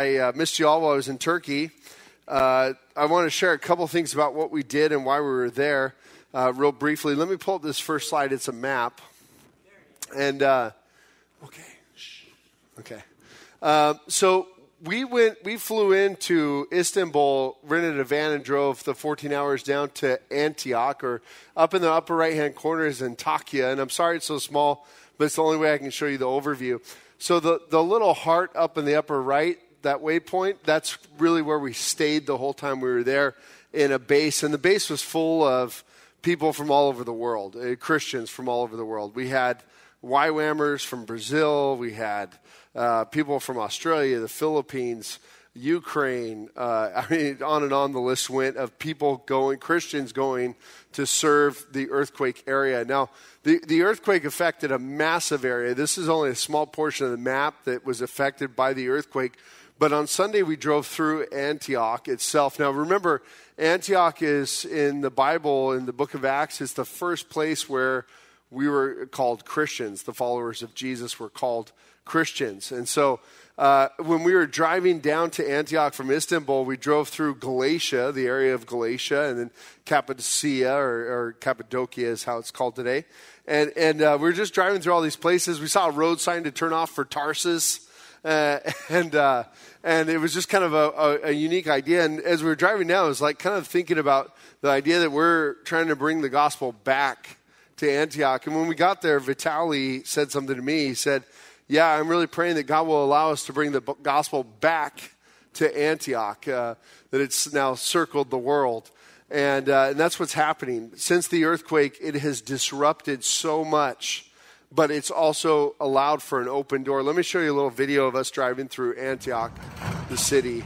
I uh, missed you all while I was in Turkey. Uh, I want to share a couple things about what we did and why we were there, uh, real briefly. Let me pull up this first slide. It's a map. And, uh, okay. Okay. Uh, so we went, we flew into Istanbul, rented a van, and drove the 14 hours down to Antioch, or up in the upper right hand corner is Antakya. And I'm sorry it's so small, but it's the only way I can show you the overview. So the, the little heart up in the upper right, that waypoint, that's really where we stayed the whole time we were there in a base. And the base was full of people from all over the world, uh, Christians from all over the world. We had YWAMers from Brazil, we had uh, people from Australia, the Philippines, Ukraine. Uh, I mean, on and on the list went of people going, Christians going to serve the earthquake area. Now, the, the earthquake affected a massive area. This is only a small portion of the map that was affected by the earthquake. But on Sunday, we drove through Antioch itself. Now, remember, Antioch is in the Bible, in the book of Acts, is the first place where we were called Christians. The followers of Jesus were called Christians. And so uh, when we were driving down to Antioch from Istanbul, we drove through Galatia, the area of Galatia, and then Cappadocia, or, or Cappadocia is how it's called today. And, and uh, we were just driving through all these places. We saw a road sign to turn off for Tarsus. Uh, and uh, and it was just kind of a, a, a, unique idea. And as we were driving down, I was like kind of thinking about the idea that we're trying to bring the gospel back to Antioch. And when we got there, Vitali said something to me. He said, "Yeah, I'm really praying that God will allow us to bring the gospel back to Antioch. Uh, that it's now circled the world." And, uh, and that's what's happening. Since the earthquake, it has disrupted so much but it's also allowed for an open door. Let me show you a little video of us driving through Antioch, the city.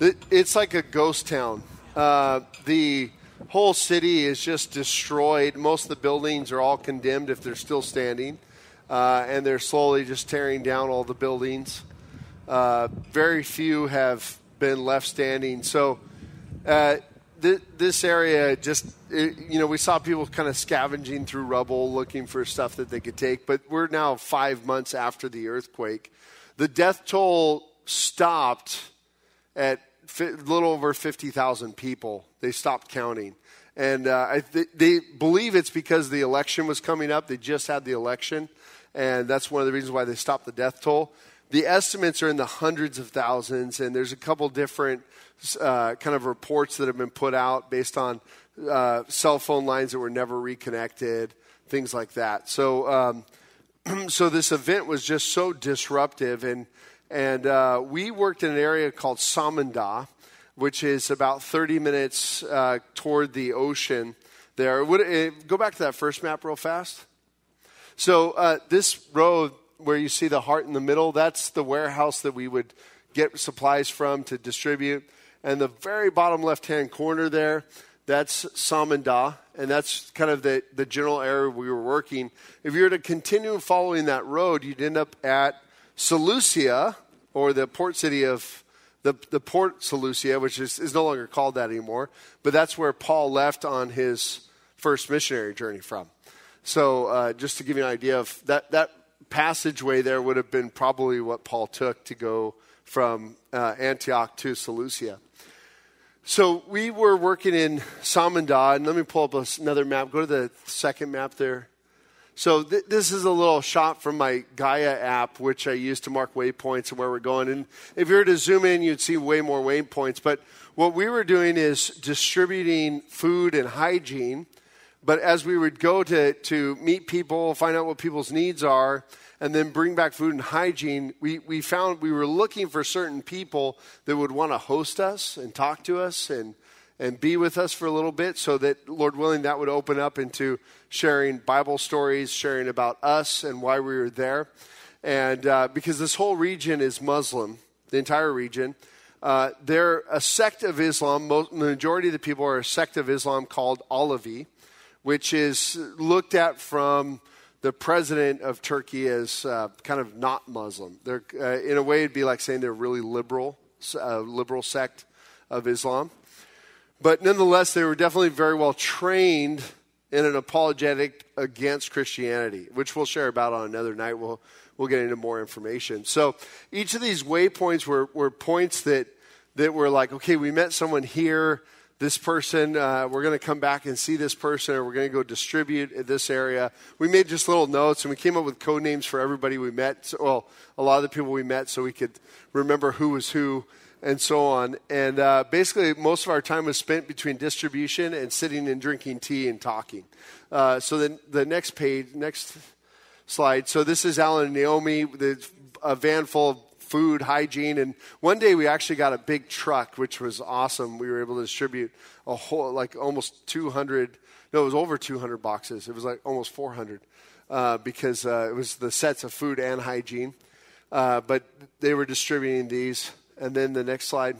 It's like a ghost town. Uh, the whole city is just destroyed. Most of the buildings are all condemned if they're still standing, uh, and they're slowly just tearing down all the buildings. Uh, very few have been left standing. So uh, th- this area just, you know, we saw people kind of scavenging through rubble looking for stuff that they could take, but we're now five months after the earthquake. The death toll stopped at a little over 50,000 people. They stopped counting. And uh, th- they believe it's because the election was coming up. They just had the election, and that's one of the reasons why they stopped the death toll. The estimates are in the hundreds of thousands, and there's a couple different uh, kind of reports that have been put out based on uh, cell phone lines that were never reconnected, things like that. So, um, so this event was just so disruptive, and and uh, we worked in an area called Samandağ, which is about 30 minutes uh, toward the ocean. There, Would it, go back to that first map real fast. So uh, this road where you see the heart in the middle, that's the warehouse that we would get supplies from to distribute. And the very bottom left hand corner there, that's Samandağ, and that's kind of the, the general area we were working. If you were to continue following that road, you'd end up at Seleucia, or the port city of the, the port Seleucia, which is, is no longer called that anymore, but that's where Paul left on his first missionary journey from. So, uh, just to give you an idea of that, that passageway there would have been probably what Paul took to go from uh, Antioch to Seleucia. So we were working in Samandağ, and let me pull up another map. Go to the second map there. So th- this is a little shot from my Gaia app, which I use to mark waypoints and where we're going. And if you were to zoom in, you'd see way more waypoints. But what we were doing is distributing food and hygiene. But as we would go to, to meet people, find out what people's needs are, and then bring back food and hygiene, we, we found we were looking for certain people that would want to host us and talk to us and, and be with us for a little bit so that, Lord willing, that would open up into sharing Bible stories, sharing about us and why we were there. And uh, because this whole region is Muslim, the entire region, uh, they're a sect of Islam. Most, the majority of the people are a sect of Islam called Alevi, which is looked at from the president of Turkey is uh, kind of not Muslim. They're, uh, in a way, it'd be like saying they're really liberal, uh, liberal sect of Islam. But nonetheless, they were definitely very well trained in an apologetic against Christianity, which we'll share about on another night. We'll, we'll get into more information. So each of these waypoints were, were points that, that were like, okay, we met someone here. This person, uh, we're going to come back and see this person, or we're going to go distribute this area. We made just little notes, and we came up with code names for everybody we met. So, well, a lot of the people we met, so we could remember who was who and so on. And uh, basically, most of our time was spent between distribution and sitting and drinking tea and talking. Uh, so then the next page, next slide. So this is Alan and Naomi, the, a van full of food, hygiene, and one day we actually got a big truck, which was awesome. We were able to distribute a whole, like almost 200. No, it was over 200 boxes. It was like almost 400 uh, because uh, it was the sets of food and hygiene. Uh, but they were distributing these and then the next slide.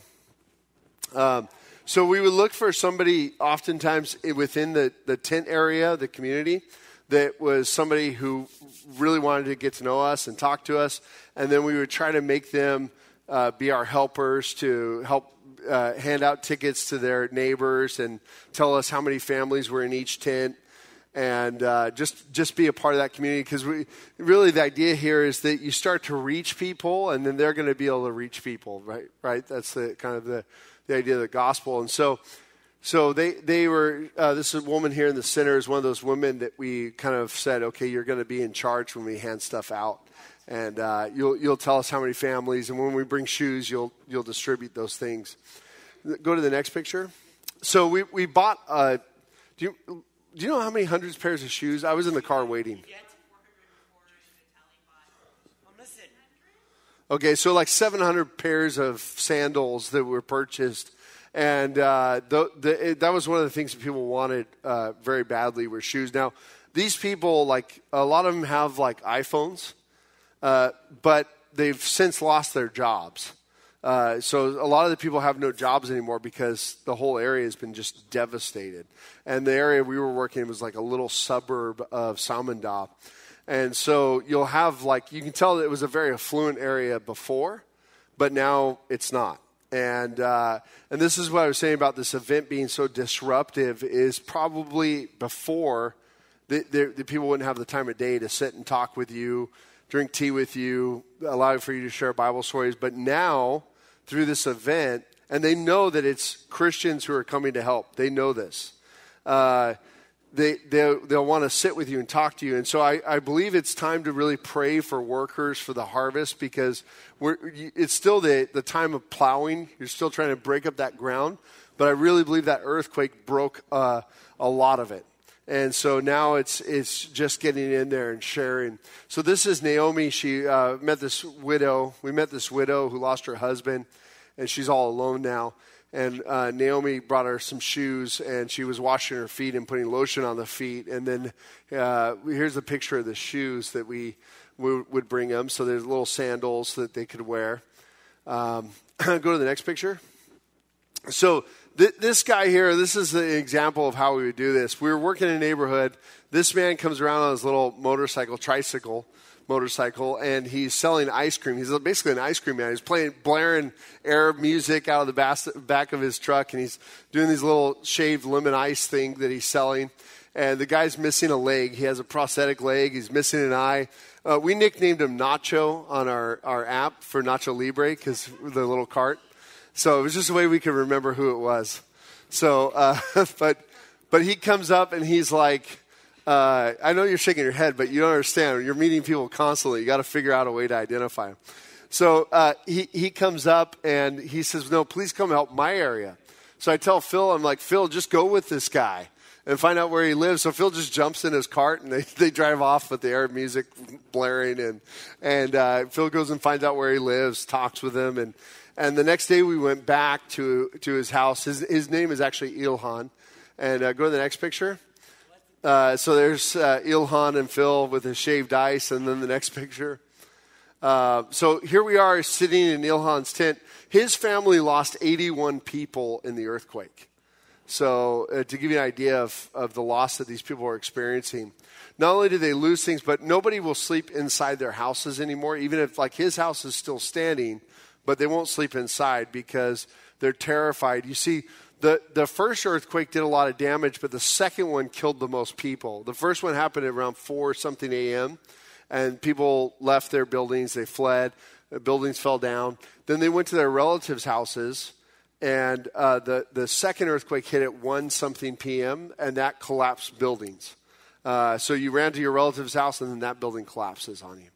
Um, so we would look for somebody oftentimes within the, the tent area, the community, that was somebody who really wanted to get to know us and talk to us. And then we would try to make them uh, be our helpers to help uh, hand out tickets to their neighbors and tell us how many families were in each tent. And uh, just just be a part of that community. Because we really the idea here is that you start to reach people and then they're going to be able to reach people right? Right? That's the kind of the, the idea of the gospel. And so so they they were uh, this woman here in the center is one of those women that we kind of said okay you're going to be in charge when we hand stuff out and uh, you'll you'll tell us how many families and when we bring shoes you'll you'll distribute those things go to the next picture so we we bought uh, do you do you know how many hundreds of pairs of shoes? I was in the car waiting. Okay, so like 700 pairs of sandals that were purchased. And uh, the, the, it, that was one of the things that people wanted uh, very badly were shoes. Now, these people, like a lot of them have like iPhones, uh, but they've since lost their jobs. Uh, so a lot of the people have no jobs anymore because the whole area has been just devastated. And the area we were working in was like a little suburb of Samandağ. And so you'll have like you can tell that it was a very affluent area before, but now it's not. And uh, and this is what I was saying about this event being so disruptive is probably before the, the, the people wouldn't have the time of day to sit and talk with you, drink tea with you, allow for you to share Bible stories. But now through this event, and they know that it's Christians who are coming to help. They know this. Uh, they, they'll, they'll want to sit with you and talk to you. And so I, I believe it's time to really pray for workers for the harvest because it's still the, the time of plowing. You're still trying to break up that ground. But I really believe that earthquake broke uh, a lot of it. And so now it's, it's just getting in there and sharing. So this is Naomi. She uh, met this widow. We met this widow who lost her husband, and she's all alone now. And uh, Naomi brought her some shoes, and she was washing her feet and putting lotion on the feet. And then uh, here's a picture of the shoes that we, we would bring them. So there's little sandals that they could wear. Um, go to the next picture. So this guy here, this is an example of how we would do this. We were working in a neighborhood. This man comes around on his little motorcycle, tricycle, motorcycle, and he's selling ice cream. He's basically an ice cream man. He's playing, blaring Arab music out of the back of his truck, and he's doing these little shaved lemon ice thing that he's selling. And the guy's missing a leg. He has a prosthetic leg. He's missing an eye. Uh, we nicknamed him Nacho on our, our app for Nacho Libre because the little cart. So it was just a way we could remember who it was. So, uh, but, but he comes up and he's like, uh, I know you're shaking your head, but you don't understand. You're meeting people constantly. You got to figure out a way to identify them. So uh, he, he comes up and he says, No, please come help my area. So I tell Phil, I'm like, Phil, just go with this guy and find out where he lives. So Phil just jumps in his cart and they, they drive off with the Arab music blaring. And, and uh, Phil goes and finds out where he lives, talks with him. And and the next day we went back to, to his house. His, his name is actually Ilhan. And uh, go to the next picture. Uh, so there's uh, Ilhan and Phil with his shaved ice, and then the next picture. Uh, so here we are sitting in Ilhan's tent. His family lost 81 people in the earthquake. So uh, to give you an idea of, of the loss that these people are experiencing, not only do they lose things, but nobody will sleep inside their houses anymore. Even if like his house is still standing, but they won't sleep inside because they're terrified. You see, the, the first earthquake did a lot of damage, but the second one killed the most people. The first one happened at around 4 something a.m., and people left their buildings, they fled, the buildings fell down. Then they went to their relatives' houses, and uh, the, the second earthquake hit at 1 something p.m., and that collapsed buildings. Uh, so you ran to your relative's house, and then that building collapses on you.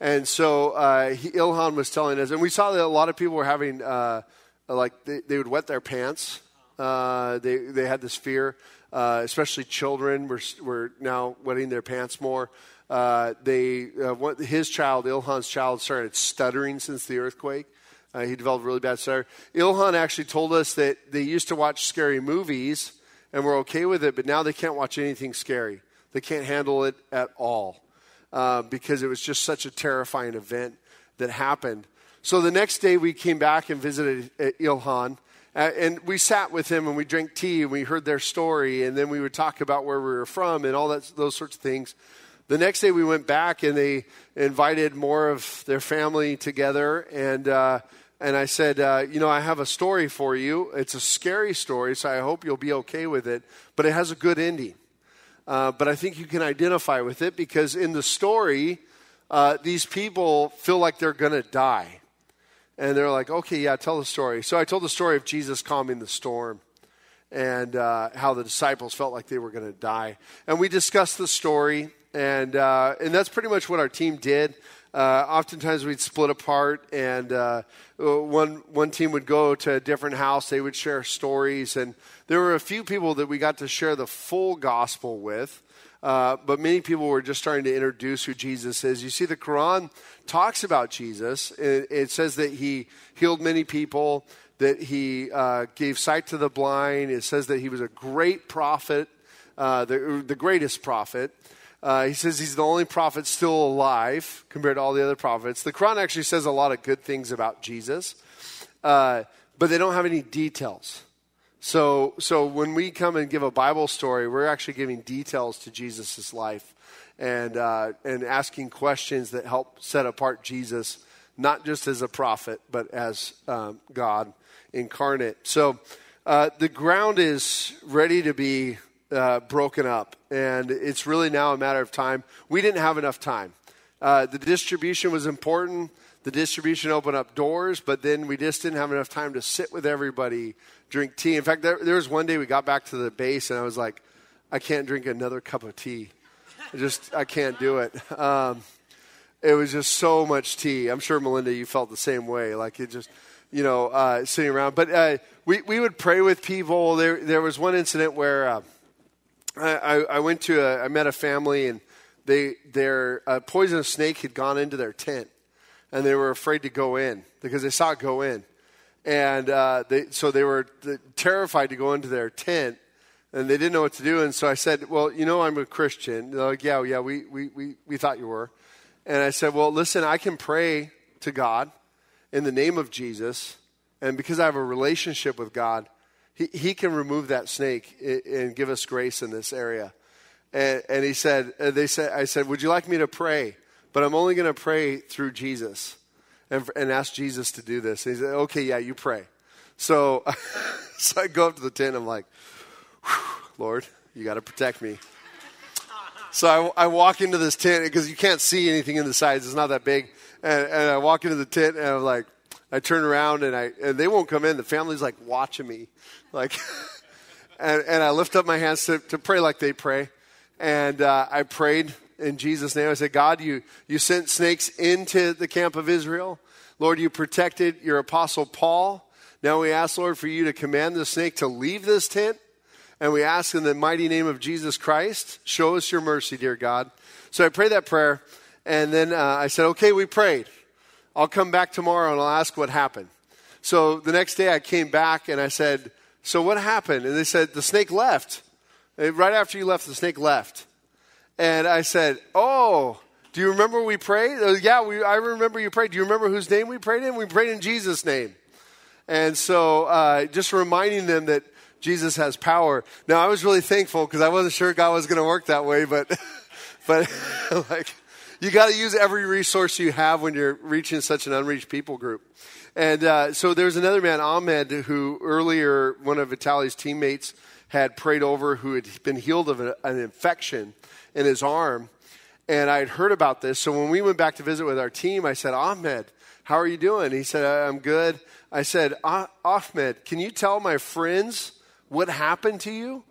And so uh, he, Ilhan was telling us, and we saw that a lot of people were having, uh, like, they, they would wet their pants uh, they, they had this fear, uh, especially children were, were now wetting their pants more. Uh, they, uh, his child, Ilhan's child, started stuttering since the earthquake. Uh, he developed really bad stutter. Ilhan actually told us that they used to watch scary movies and were okay with it, but now they can't watch anything scary. They can't handle it at all because it was just such a terrifying event that happened. So the next day we came back and visited Ilhan. Uh, and we sat with him and we drank tea and we heard their story and then we would talk about where we were from and all that, those sorts of things. The next day we went back and they invited more of their family together and uh, and I said, uh, you know, I have a story for you. It's a scary story, so I hope you'll be okay with it. But it has a good ending. Uh, but I think you can identify with it because in the story, uh, these people feel like they're going to die. And they're like, okay, yeah, tell the story. So I told the story of Jesus calming the storm and uh, how the disciples felt like they were going to die. And we discussed the story, and, uh, and that's pretty much what our team did. Uh, oftentimes we'd split apart, and uh, one, one team would go to a different house. They would share stories, and there were a few people that we got to share the full gospel with. Uh, but many people were just starting to introduce who Jesus is. You see, the Quran talks about Jesus. It, it says that he healed many people, that he uh, gave sight to the blind. It says that he was a great prophet, uh, the, the greatest prophet. Uh, he says he's the only prophet still alive compared to all the other prophets. The Quran actually says a lot of good things about Jesus, uh, but they don't have any details. So, so when we come and give a Bible story, we're actually giving details to Jesus' life and, uh, and asking questions that help set apart Jesus, not just as a prophet, but as um, God incarnate. So uh, the ground is ready to be uh, broken up, and it's really now a matter of time. We didn't have enough time. Uh, the distribution was important. The distribution opened up doors, but then we just didn't have enough time to sit with everybody drink tea. In fact, there, there was one day we got back to the base and I was like, I can't drink another cup of tea. I just, I can't do it. Um, it was just so much tea. I'm sure, Melinda, you felt the same way. Like it just, you know, uh, sitting around. But uh, we, we would pray with people. There, there was one incident where uh, I, I went to, a, I met a family and they, their a poisonous snake had gone into their tent and they were afraid to go in because they saw it go in. And uh, they, so they were terrified to go into their tent and they didn't know what to do. And so i said well you know i'm a christian. They're like yeah yeah we, we, we, we thought you were. And i said well listen i can pray to god in the name of jesus and because i have a relationship with god he, he can remove that snake and give us grace in this area. And, and he said they said i said would you like me to pray but i'm only going to pray through jesus and, and ask Jesus to do this. And he said, okay, yeah, you pray. So, so I go up to the tent. I'm like, Lord, you got to protect me. So I, I, walk into this tent because you can't see anything in the sides. It's not that big. And, and, I walk into the tent and I'm like, I turn around and I and they won't come in. The family's like watching me, like, and, and I lift up my hands to, to pray like they pray, and uh, I prayed in Jesus' name. I said, God, you, you sent snakes into the camp of Israel. Lord, you protected your apostle Paul. Now we ask, Lord, for you to command the snake to leave this tent. And we ask in the mighty name of Jesus Christ, show us your mercy, dear God. So I prayed that prayer. And then uh, I said, okay, we prayed. I'll come back tomorrow and I'll ask what happened. So the next day I came back and I said, so what happened? And they said, the snake left. Right after you left, the snake left. And I said, Oh, do you remember we prayed? Yeah, we, I remember you prayed. Do you remember whose name we prayed in? We prayed in Jesus' name. And so uh, just reminding them that Jesus has power. Now, I was really thankful because I wasn't sure God was going to work that way, but, but like, you got to use every resource you have when you're reaching such an unreached people group. And uh, so there's another man, Ahmed, who earlier one of Vitaly's teammates had prayed over, who had been healed of an infection in his arm. And I had heard about this. So when we went back to visit with our team, I said, Ahmed, how are you doing? He said, I'm good. I said, ah, Ahmed, can you tell my friends what happened to you?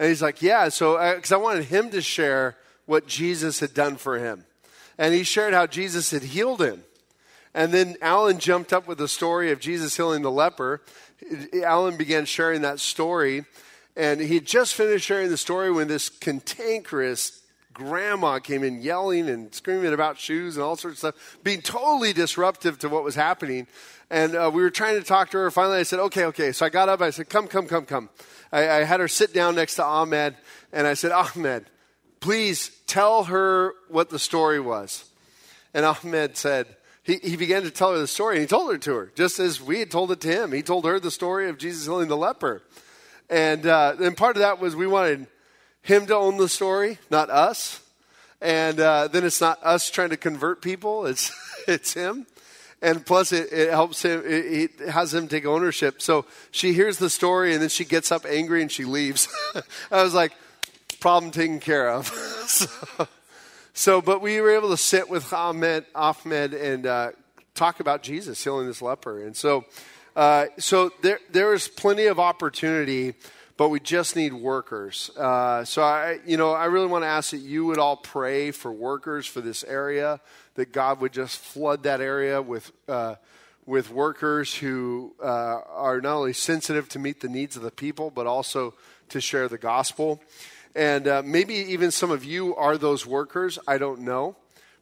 And he's like, Yeah. So, because uh, I wanted him to share what Jesus had done for him. And he shared how Jesus had healed him. And then Alan jumped up with the story of Jesus healing the leper. Alan began sharing that story. And he had just finished sharing the story when this cantankerous grandma came in yelling and screaming about shoes and all sorts of stuff, being totally disruptive to what was happening. And uh, we were trying to talk to her. Finally, I said, okay, okay. So I got up. I said, come, come, come, come. I, I had her sit down next to Ahmed. And I said, Ahmed, please tell her what the story was. And Ahmed said, he, he began to tell her the story. And he told her to her, just as we had told it to him. He told her the story of Jesus healing the leper. And, uh, and part of that was we wanted him to own the story, not us. And uh, then it's not us trying to convert people, it's, it's him. And plus it, it helps him it, it, has him take ownership. So she hears the story and then she gets up angry and she leaves. I was like problem taken care of. So, so, but we were able to sit with ahmed ahmed and uh, talk about jesus healing this leper. And so uh, so there there is plenty of opportunity but we just need workers. Uh, so I, you know, I really want to ask that you would all pray for workers for this area that God would just flood that area with, uh, with workers who uh, are not only sensitive to meet the needs of the people, but also to share the gospel. And uh, maybe even some of you are those workers. I don't know.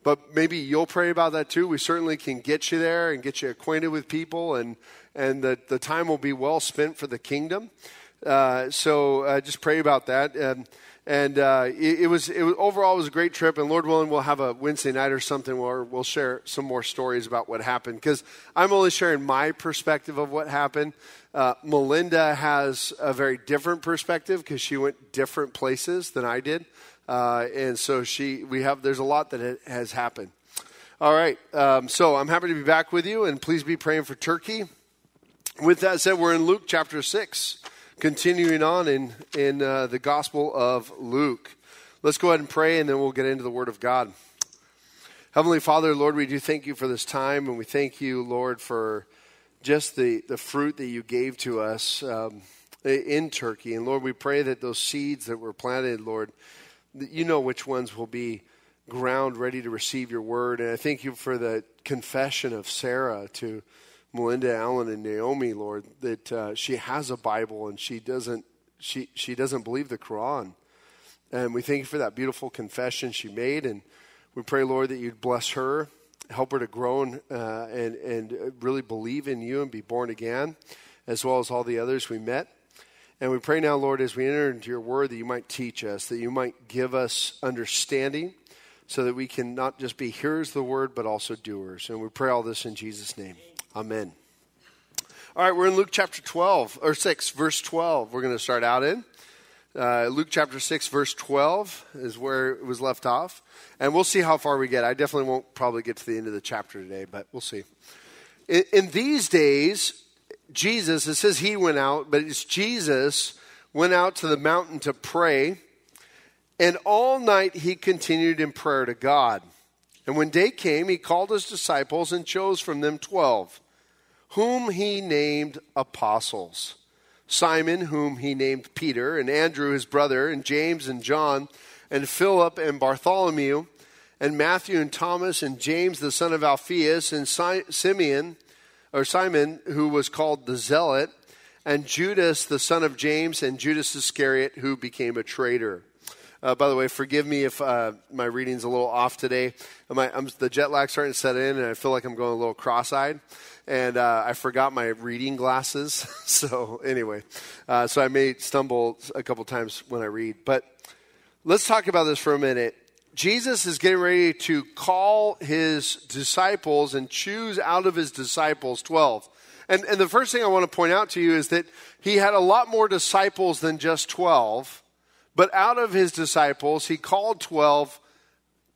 But maybe you'll pray about that too. We certainly can get you there and get you acquainted with people, and, and the, the time will be well spent for the kingdom. Uh, so uh, just pray about that. And, and uh, it, it, was it was overall it was a great trip. And Lord willing, we'll have a Wednesday night or something where we'll share some more stories about what happened. Because I'm only sharing my perspective of what happened. Uh, Melinda has a very different perspective because she went different places than I did, uh, and so she we have there's a lot that has happened. All right, um, so I'm happy to be back with you, and please be praying for Turkey. With that said, we're in Luke chapter six continuing on in, in uh, the Gospel of Luke. Let's go ahead and pray, and then we'll get into the Word of God. Heavenly Father, Lord, we do thank you for this time, and we thank you, Lord, for just the, the fruit that you gave to us um, in Turkey. And Lord, we pray that those seeds that were planted, Lord, you know which ones will be ground ready to receive your word. And I thank you for the confession of Sarah to Melinda Alan and Naomi, Lord, that uh, she has a Bible and she doesn't she she doesn't believe the Quran. And we thank you for that beautiful confession she made, and we pray, Lord, that you'd bless her, help her to grow and uh, and and really believe in you and be born again, as well as all the others we met. And we pray now, Lord, as we enter into your word, that you might teach us, that you might give us understanding, so that we can not just be hearers of the word, but also doers. And we pray all this in Jesus' name. Amen. All right, we're in Luke chapter 12, or 6, verse 12. We're going to start out in. Uh, Luke chapter 6, verse 12 is where it was left off. And we'll see how far we get. I definitely won't probably get to the end of the chapter today, but we'll see. In, in these days, Jesus, it says he went out, but it's Jesus went out to the mountain to pray. And all night he continued in prayer to God. And when day came, he called his disciples and chose from them twelve whom he named apostles Simon, whom he named Peter, and Andrew his brother, and James and John, and Philip and Bartholomew, and Matthew and Thomas, and James the son of Alphaeus, and Simeon, or Simon, who was called the Zealot, and Judas the son of James, and Judas Iscariot, who became a traitor. Uh, by the way, forgive me if uh, my reading's a little off today. The jet lag starting to set in, and I feel like I'm going a little cross-eyed. And uh, I forgot my reading glasses. so anyway, uh, so I may stumble a couple times when I read. But let's talk about this for a minute. Jesus is getting ready to call his disciples and choose out of his disciples 12. And, and the first thing I want to point out to you is that he had a lot more disciples than just 12 but out of his disciples, he called 12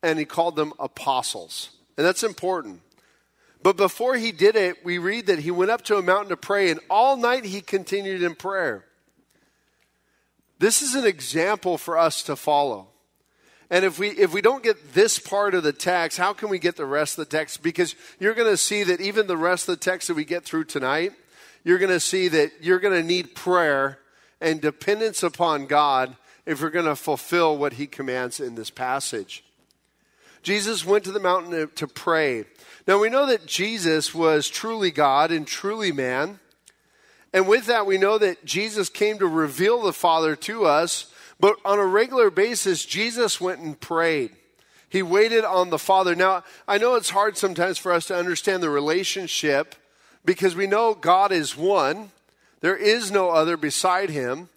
and he called them apostles. And that's important. But before he did it, we read that he went up to a mountain to pray, and all night he continued in prayer. This is an example for us to follow. And if we if we don't get this part of the text, how can we get the rest of the text? Because you're going to see that even the rest of the text that we get through tonight, you're going to see that you're going to need prayer and dependence upon God if we're going to fulfill what he commands in this passage. Jesus went to the mountain to, pray. Now we know that Jesus was truly God and truly man. And with that, we know that Jesus came to reveal the Father to us. But on a regular basis, Jesus went and prayed. He waited on the Father. Now, I know it's hard sometimes for us to understand the relationship because we know God is one. There is no other beside him.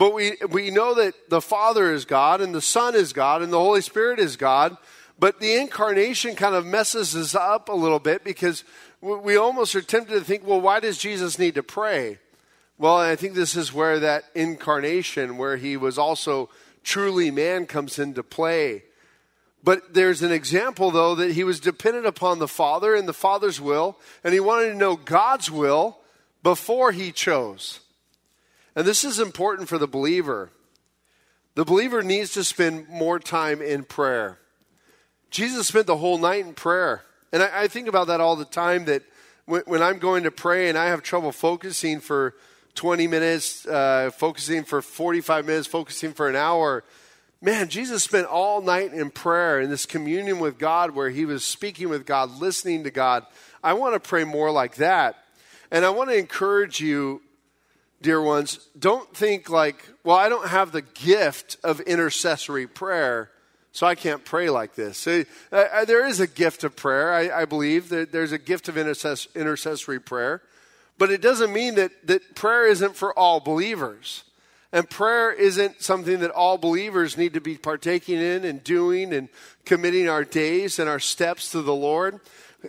But we, we know that the Father is God and the Son is God and the Holy Spirit is God. But the incarnation kind of messes us up a little bit because we almost are tempted to think, well, why does Jesus need to pray? Well, I think this is where that incarnation, where he was also truly man, comes into play. But there's an example, though, that he was dependent upon the Father and the Father's will, and he wanted to know God's will before he chose. And this is important for the believer. The believer needs to spend more time in prayer. Jesus spent the whole night in prayer. And I, I think about that all the time that when, when, I'm going to pray and I have trouble focusing for 20 minutes, uh, focusing for 45 minutes, focusing for an hour, man, Jesus spent all night in prayer in this communion with God where he was speaking with God, listening to God. I want to pray more like that. And I want to encourage you, dear ones, don't think like, well, I don't have the gift of intercessory prayer so I can't pray like this. So, uh, there is a gift of prayer, I, I believe. That there's a gift of intercess- intercessory prayer. But it doesn't mean that, that prayer isn't for all believers. And prayer isn't something that all believers need to be partaking in and doing and committing our days and our steps to the Lord,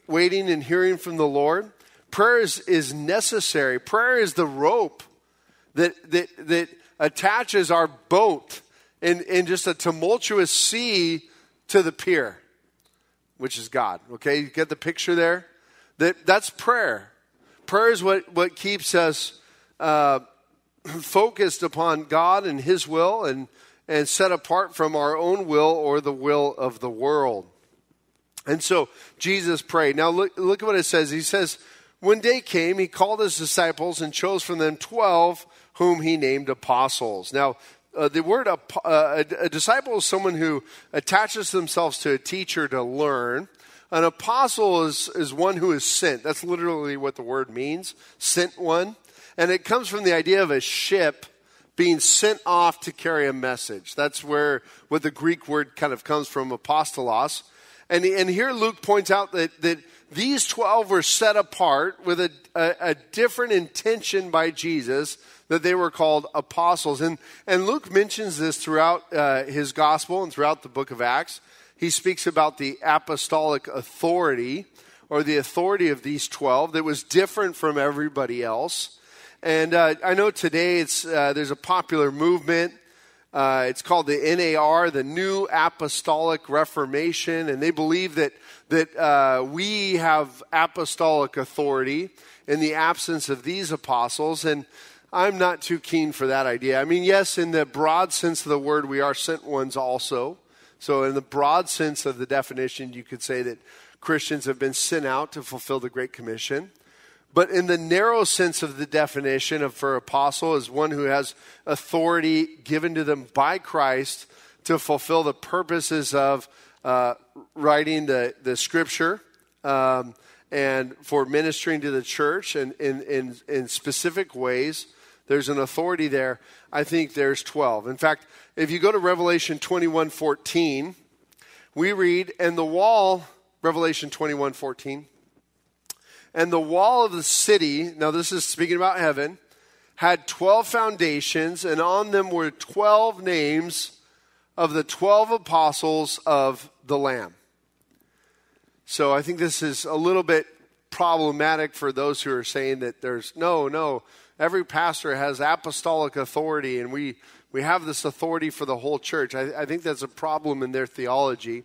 waiting and hearing from the Lord. Prayer is, is necessary. Prayer is the rope that, that, that attaches our boat in, in just a tumultuous sea to the pier, which is God. Okay, you get the picture there? That, that's prayer. Prayer is what, what keeps us uh, focused upon God and His will and, and set apart from our own will or the will of the world. And so Jesus prayed. Now look, look at what it says. He says, When day came, he called his disciples and chose from them twelve whom he named apostles. Now, uh, the word uh, a, a disciple is someone who attaches themselves to a teacher to learn. An apostle is, is one who is sent. That's literally what the word means sent one. And it comes from the idea of a ship being sent off to carry a message. That's where what the Greek word kind of comes from, apostolos. And, and here Luke points out that, that these 12 were set apart with a, a, a different intention by Jesus that they were called apostles. And, and Luke mentions this throughout uh, his gospel and throughout the book of Acts. He speaks about the apostolic authority or the authority of these 12 that was different from everybody else. And uh, I know today it's, uh, there's a popular movement. Uh, it's called the NAR, the New Apostolic Reformation, and they believe that that uh, we have apostolic authority in the absence of these apostles. And I'm not too keen for that idea. I mean, yes, in the broad sense of the word, we are sent ones also. So, in the broad sense of the definition, you could say that Christians have been sent out to fulfill the Great Commission. But in the narrow sense of the definition of for apostle is one who has authority given to them by Christ to fulfill the purposes of uh, writing the, the scripture um, and for ministering to the church and in, in, in specific ways there's an authority there. I think there's 12. In fact, if you go to Revelation 21 14, we read, and the wall, Revelation 21 14, and the wall of the city, now this is speaking about heaven, had 12 foundations, and on them were 12 names of the 12 apostles of the Lamb. So I think this is a little bit problematic for those who are saying that there's no, no, every pastor has apostolic authority and we, we have this authority for the whole church. I, I think that's a problem in their theology.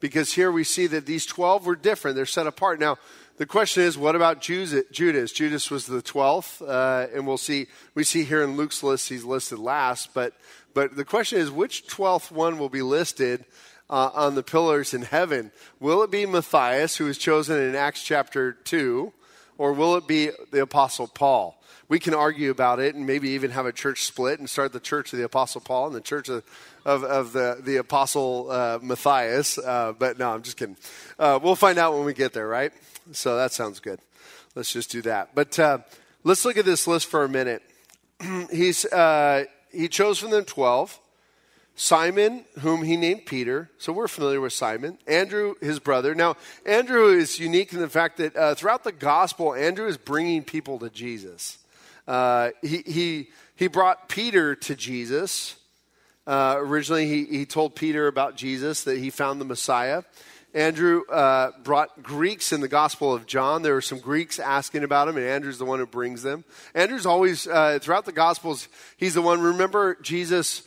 Because here we see that these 12 were different. They're set apart. Now, the question is, what about Judas? Judas was the 12th, uh, and we'll see, we see here in Luke's list, he's listed last. But, but the question is, which 12th one will be listed uh, on the pillars in heaven? Will it be Matthias, who was chosen in Acts chapter 2, or will it be the Apostle Paul? We can argue about it and maybe even have a church split and start the church of the Apostle Paul and the church of, of, of the, the Apostle uh, Matthias. Uh, but no, I'm just kidding. Uh, we'll find out when we get there, right? So that sounds good. Let's just do that. But uh, let's look at this list for a minute. He's, uh, he chose from them 12. Simon, whom he named Peter. So we're familiar with Simon. Andrew, his brother. Now, Andrew is unique in the fact that uh, throughout the gospel, Andrew is bringing people to Jesus. Uh, he, he, he brought Peter to Jesus. Uh, originally, he, he told Peter about Jesus, that he found the Messiah. Andrew uh, brought Greeks in the Gospel of John. There were some Greeks asking about him, and Andrew's the one who brings them. Andrew's always, uh, throughout the Gospels, he's the one. Remember, Jesus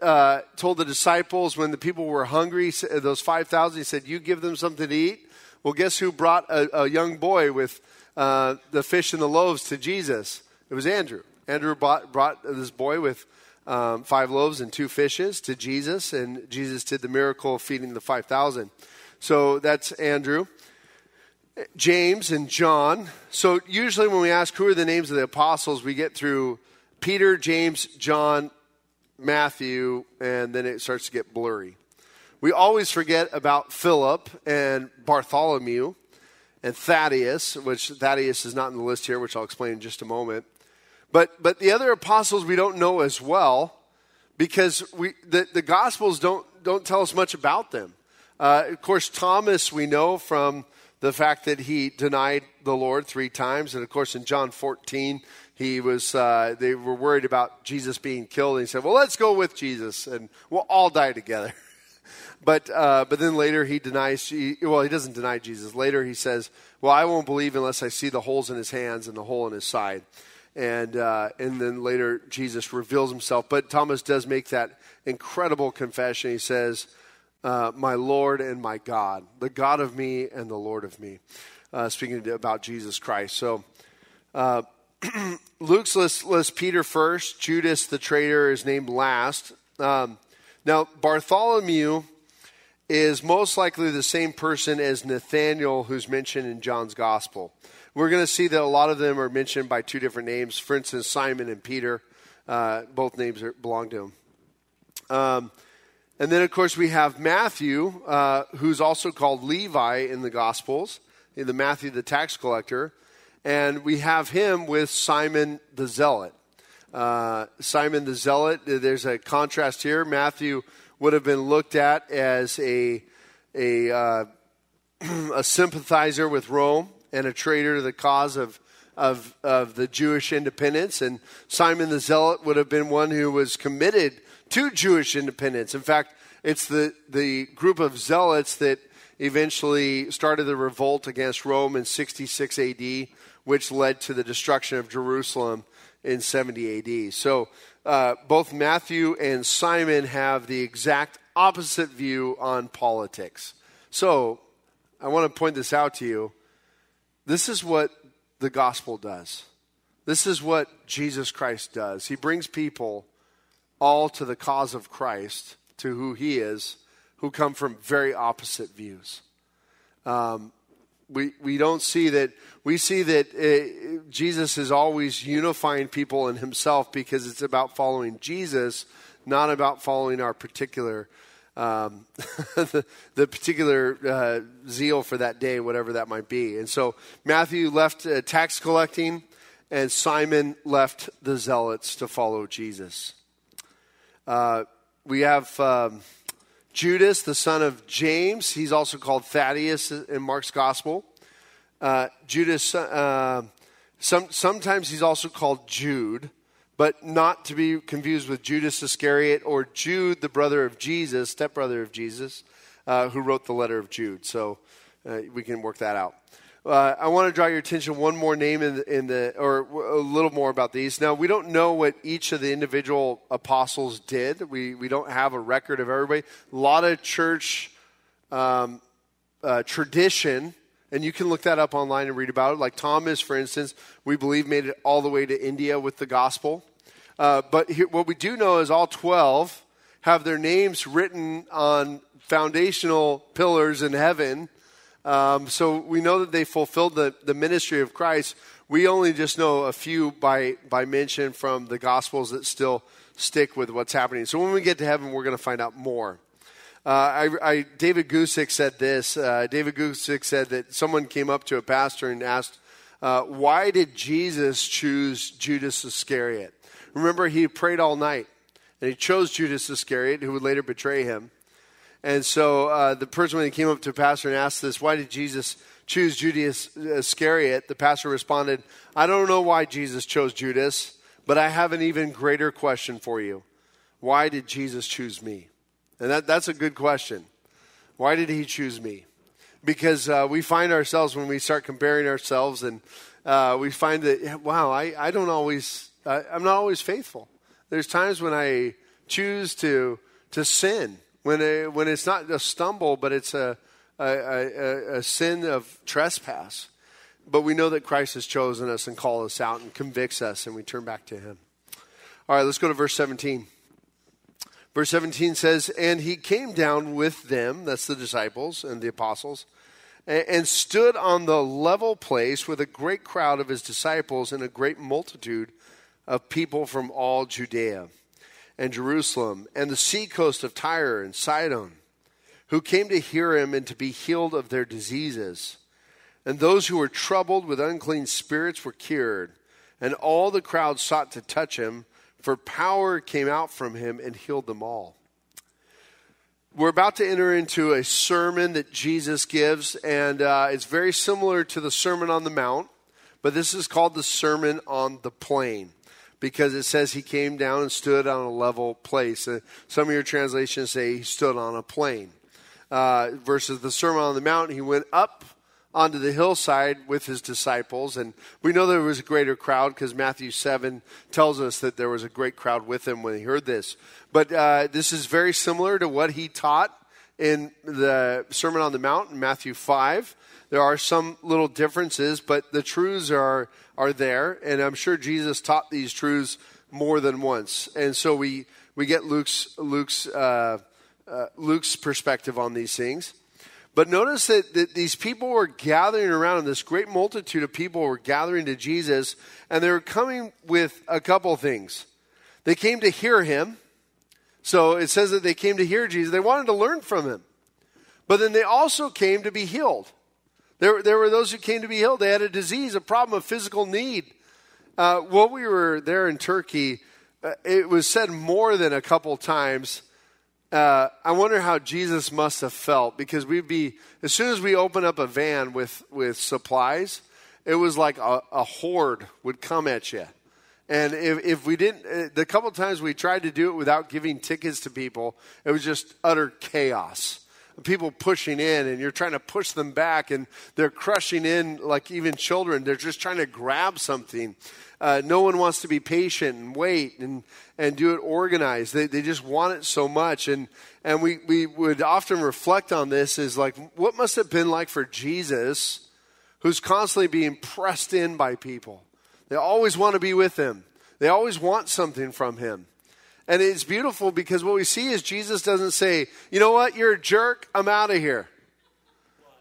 uh, told the disciples when the people were hungry, those 5,000, he said, You give them something to eat. Well, guess who brought a, a young boy with uh, the fish and the loaves to Jesus? It was Andrew. Andrew brought, brought this boy with um, five loaves and two fishes to Jesus, and Jesus did the miracle of feeding the 5,000. So that's Andrew. James and John. So usually when we ask who are the names of the apostles, we get through Peter, James, John, Matthew, and then it starts to get blurry. We always forget about Philip and Bartholomew and Thaddeus, which Thaddeus is not in the list here, which I'll explain in just a moment. But, but the other apostles we don't know as well because we, the, the Gospels don't, don't tell us much about them. Uh, of course, Thomas we know from the fact that he denied the Lord three times. And of course, in John 14, he was, uh, they were worried about Jesus being killed. And he said, well, let's go with Jesus and we'll all die together. but, uh, but then later he denies, well, he doesn't deny Jesus. Later he says, well, I won't believe unless I see the holes in his hands and the hole in his side and uh, and then later Jesus reveals himself. But Thomas does make that incredible confession. He says, uh, "My Lord and my God, the God of me and the Lord of me," uh, speaking about Jesus Christ. So. Uh, Luke's lists, lists Peter first. Judas, the traitor, is named last. Um, now, Bartholomew is most likely the same person as Nathaniel, who's mentioned in John's gospel we're going to see that a lot of them are mentioned by two different names. For instance, Simon and Peter, uh, both names are, belong to him. Um, and then, of course, we have Matthew, uh, who's also called Levi in the Gospels, the Matthew the tax collector. And we have him with Simon the Zealot. Uh, Simon the Zealot, there's a contrast here. Matthew would have been looked at as a, a, uh, a sympathizer with Rome and a traitor to the cause of, of, of the Jewish independence. And Simon the Zealot would have been one who was committed to Jewish independence. In fact, it's the, the group of zealots that eventually started the revolt against Rome in 66 AD, which led to the destruction of Jerusalem in 70 AD. So uh, both Matthew and Simon have the exact opposite view on politics. So I want to point this out to you. This is what the gospel does. This is what Jesus Christ does. He brings people all to the cause of Christ, to who he is, who come from very opposite views. Um, we, we don't see that, we see that uh, Jesus is always unifying people in himself because it's about following Jesus, not about following our particular um, the, the, particular uh, zeal for that day, whatever that might be. And so Matthew left uh, tax collecting, and Simon left the zealots to follow Jesus. Uh, we have um, Judas, the son of James. He's also called Thaddeus in Mark's gospel. Uh, Judas, uh, some, sometimes he's also called Jude but not to be confused with Judas Iscariot or Jude, the brother of Jesus, stepbrother of Jesus, uh, who wrote the letter of Jude. So uh, we can work that out. Uh, I want to draw your attention one more name in the, in the, or a little more about these. Now we don't know what each of the individual apostles did. We we don't have a record of everybody. A lot of church um, uh, tradition, and you can look that up online and read about it. Like Thomas, for instance, we believe made it all the way to India with the gospel. Uh, but here, what we do know is all 12 have their names written on foundational pillars in heaven. Um, so we know that they fulfilled the, the ministry of Christ. We only just know a few by, by mention from the Gospels that still stick with what's happening. So when we get to heaven, we're going to find out more. Uh, I, I, David Guzik said this. Uh, David Guzik said that someone came up to a pastor and asked, uh, Why did Jesus choose Judas Iscariot? Remember, he prayed all night, and he chose Judas Iscariot, who would later betray him. And so uh, the person, when he came up to the pastor and asked this, Why did Jesus choose Judas Iscariot? The pastor responded, I don't know why Jesus chose Judas, but I have an even greater question for you. Why did Jesus choose me? And that, that's a good question. Why did he choose me? Because uh, we find ourselves when we start comparing ourselves and uh, we find that, wow, I, I don't always, uh, I'm not always faithful. There's times when I choose to, to sin, when, it, when it's not a stumble, but it's a, a, a, a sin of trespass. But we know that Christ has chosen us and called us out and convicts us, and we turn back to him. All right, let's go to verse 17. Verse 17 says, And he came down with them, that's the disciples and the apostles, and stood on the level place with a great crowd of his disciples and a great multitude of people from all Judea and Jerusalem and the seacoast of Tyre and Sidon, who came to hear him and to be healed of their diseases. And those who were troubled with unclean spirits were cured, and all the crowd sought to touch him for power came out from him and healed them all. We're about to enter into a sermon that Jesus gives, and uh, it's very similar to the Sermon on the Mount, but this is called the Sermon on the Plain because it says he came down and stood on a level place. Uh, some of your translations say he stood on a plain. Uh, versus the Sermon on the Mount, he went up onto the hillside with his disciples. And we know there was a greater crowd because Matthew 7 tells us that there was a great crowd with him when he heard this. But uh, this is very similar to what he taught in the Sermon on the Mount in Matthew 5. There are some little differences, but the truths are, are there. And I'm sure Jesus taught these truths more than once. And so we, we get Luke's, Luke's, uh, uh, Luke's perspective on these things. But notice that, that these people were gathering around, and this great multitude of people were gathering to Jesus, and they were coming with a couple things. They came to hear him. So it says that they came to hear Jesus. They wanted to learn from him. But then they also came to be healed. There, there were those who came to be healed. They had a disease, a problem, a physical need. Uh, while we were there in Turkey, uh, it was said more than a couple times uh, I wonder how Jesus must have felt because we'd be, as soon as we open up a van with, with supplies, it was like a, a horde would come at you. And if, if we didn't, uh, the couple times we tried to do it without giving tickets to people, it was just utter chaos. People pushing in, and you're trying to push them back, and they're crushing in like even children. They're just trying to grab something. Uh, no one wants to be patient and wait and, and do it organized. They, they just want it so much. And, and we, we would often reflect on this is like, what must it have been like for Jesus, who's constantly being pressed in by people? They always want to be with him, they always want something from him. And it's beautiful because what we see is Jesus doesn't say, you know what, you're a jerk, I'm out of here.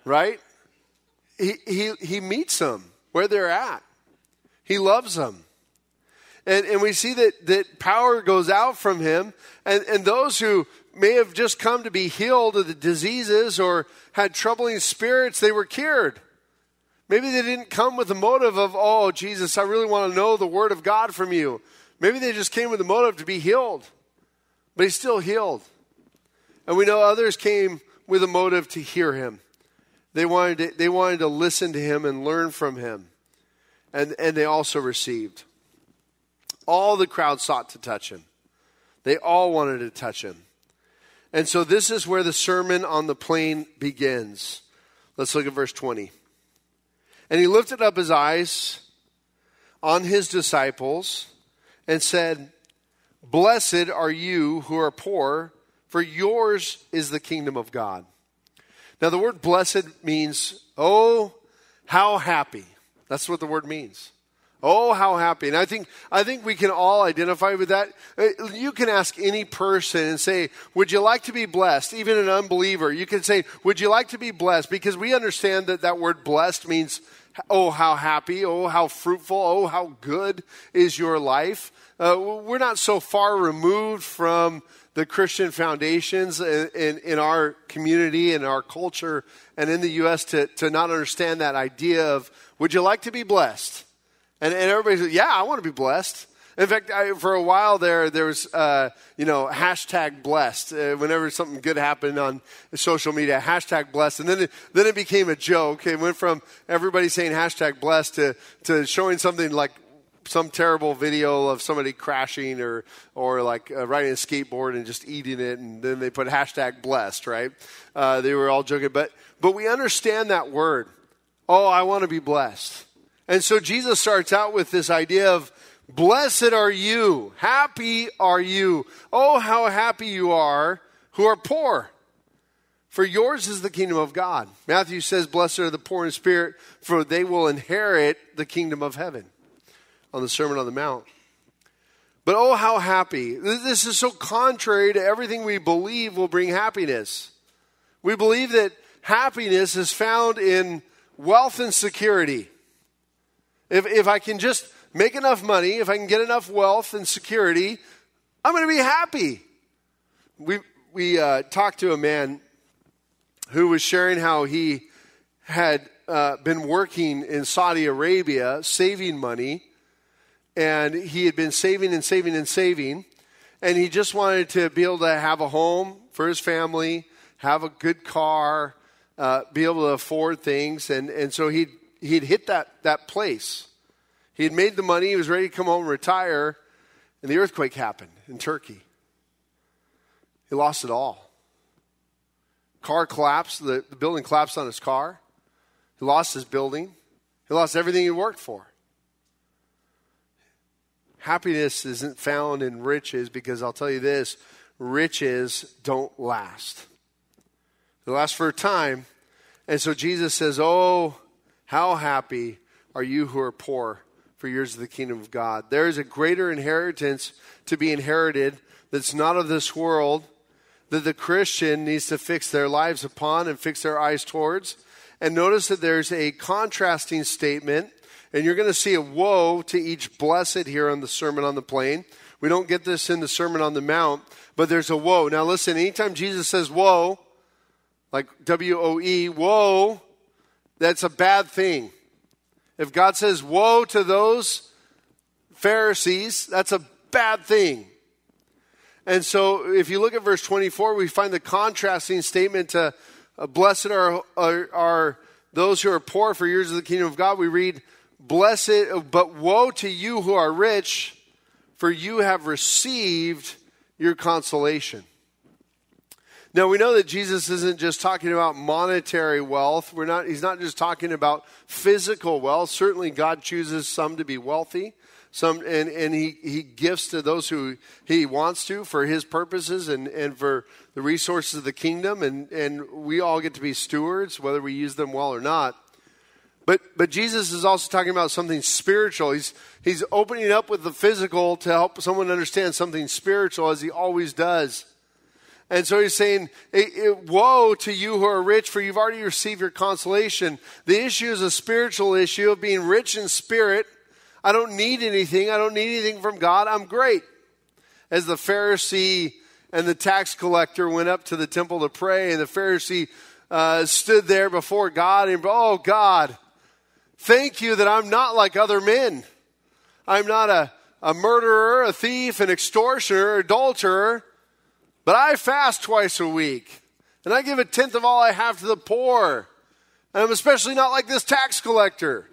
Right? He, he, he meets them where they're at. He loves them. And, and we see that, that power goes out from him. And, and those who may have just come to be healed of the diseases or had troubling spirits, they were cured. Maybe they didn't come with the motive of, oh, Jesus, I really want to know the word of God from you. Maybe they just came with the motive to be healed. But he's still healed. And we know others came with a motive to hear him. They wanted to, they wanted to listen to him and learn from him and, and they also received. All the crowd sought to touch him. They all wanted to touch him. And so this is where the sermon on the plain begins. Let's look at verse 20. And he lifted up his eyes on his disciples and said, Blessed are you who are poor, for yours is the kingdom of God. Now, the word blessed means, oh, how happy. That's what the word means. Oh, how happy. And I think, I think we can all identify with that. Uh, you can ask any person and say, Would you like to be blessed? Even an unbeliever. You can say, Would you like to be blessed? Because we understand that that word blessed means, Oh, how happy. Oh, how fruitful. Oh, how good is your life. Uh, we're not so far removed from the Christian foundations in, in, in, our community and our culture and in the U.S. To, to not understand that idea of, would you like to be blessed? And, and everybody said, yeah, I want to be blessed. In fact, I, for a while there, there was, uh, you know, hashtag blessed. Uh, whenever something good happened on social media, hashtag blessed. And then it, then it became a joke. It went from everybody saying hashtag blessed to, to showing something like some terrible video of somebody crashing or or like uh, riding a skateboard and just eating it, and then they put hashtag blessed, right? Uh, they were all joking, but but we understand that word. Oh, I want to be blessed, and so Jesus starts out with this idea of blessed are you, happy are you. Oh, how happy you are who are poor. For yours is the kingdom of God. Matthew says, Blessed are the poor in spirit, for they will inherit the kingdom of heaven on the Sermon on the Mount. But oh, how happy. This is so contrary to everything we believe will bring happiness. We believe that happiness is found in wealth and security. If, if I can just make enough money, if I can get enough wealth and security, I'm going to be happy. We, we uh, talked to a man who was sharing how he had uh, been working in Saudi Arabia, saving money and he had been saving and saving and saving, and he just wanted to be able to have a home for his family, have a good car, uh, be able to afford things, and, and so he'd, he'd hit that, that place. He had made the money, he was ready to come home and retire, and the earthquake happened in Turkey. He lost it all. Car collapsed, the, the building collapsed on his car. He lost his building. He lost everything he worked for. Happiness isn't found in riches because I'll tell you this riches don't last. They last for a time. And so Jesus says, Oh, how happy are you who are poor, for yours is the kingdom of God. There is a greater inheritance to be inherited that's not of this world, that the Christian needs to fix their lives upon and fix their eyes towards. And notice that there's a contrasting statement and you're going to see a woe to each blessed here on the Sermon on the Plain. We don't get this in the Sermon on the Mount, but there's a woe. Now, listen, anytime Jesus says woe, like W O E, woe, that's a bad thing. If God says woe to those Pharisees, that's a bad thing. And so, if you look at verse 24, we find the contrasting statement to uh, blessed are, are, are, those who are poor, for years of the kingdom of God. We read, Blessed, but woe to you who are rich, for you have received your consolation. Now we know that Jesus isn't just talking about monetary wealth. We're not, he's not just talking about physical wealth. Certainly God chooses some to be wealthy. Some, and, and he, he gifts to those who he wants to for his purposes and, and for the resources of the kingdom. And, and we all get to be stewards, whether we use them well or not. But, but Jesus is also talking about something spiritual. He's, he's opening up with the physical to help someone understand something spiritual, as he always does. And so he's saying, Woe to you who are rich, for you've already received your consolation. The issue is a spiritual issue of being rich in spirit. I don't need anything. I don't need anything from God. I'm great. As the Pharisee and the tax collector went up to the temple to pray, and the Pharisee uh, stood there before God and, oh, God, Thank you that I'm not like other men. I'm not a, a murderer, a thief, an extortioner, adulterer, but I fast twice a week. And I give a tenth of all I have to the poor. And I'm especially not like this tax collector.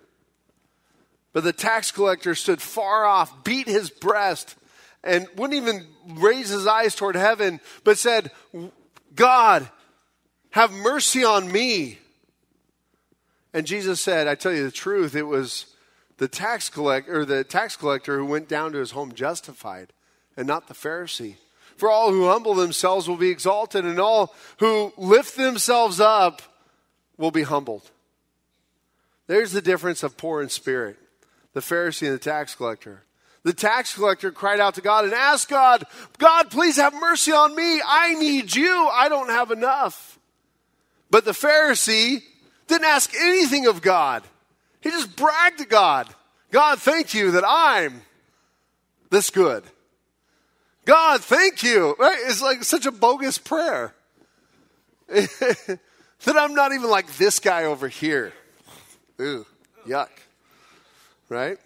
But the tax collector stood far off, beat his breast, and wouldn't even raise his eyes toward heaven, but said, God, have mercy on me, and Jesus said, I tell you the truth, it was the tax collector or the tax collector who went down to his home justified and not the Pharisee. For all who humble themselves will be exalted, and all who lift themselves up will be humbled. There's the difference of poor in spirit the Pharisee and the tax collector. The tax collector cried out to God and asked God, God, please have mercy on me. I need you. I don't have enough. But the Pharisee didn't ask anything of God. He just bragged to God. God, thank you that I'm this good. God, thank you. Right? It's like such a bogus prayer. that I'm not even like this guy over here. Ooh, yuck. Right?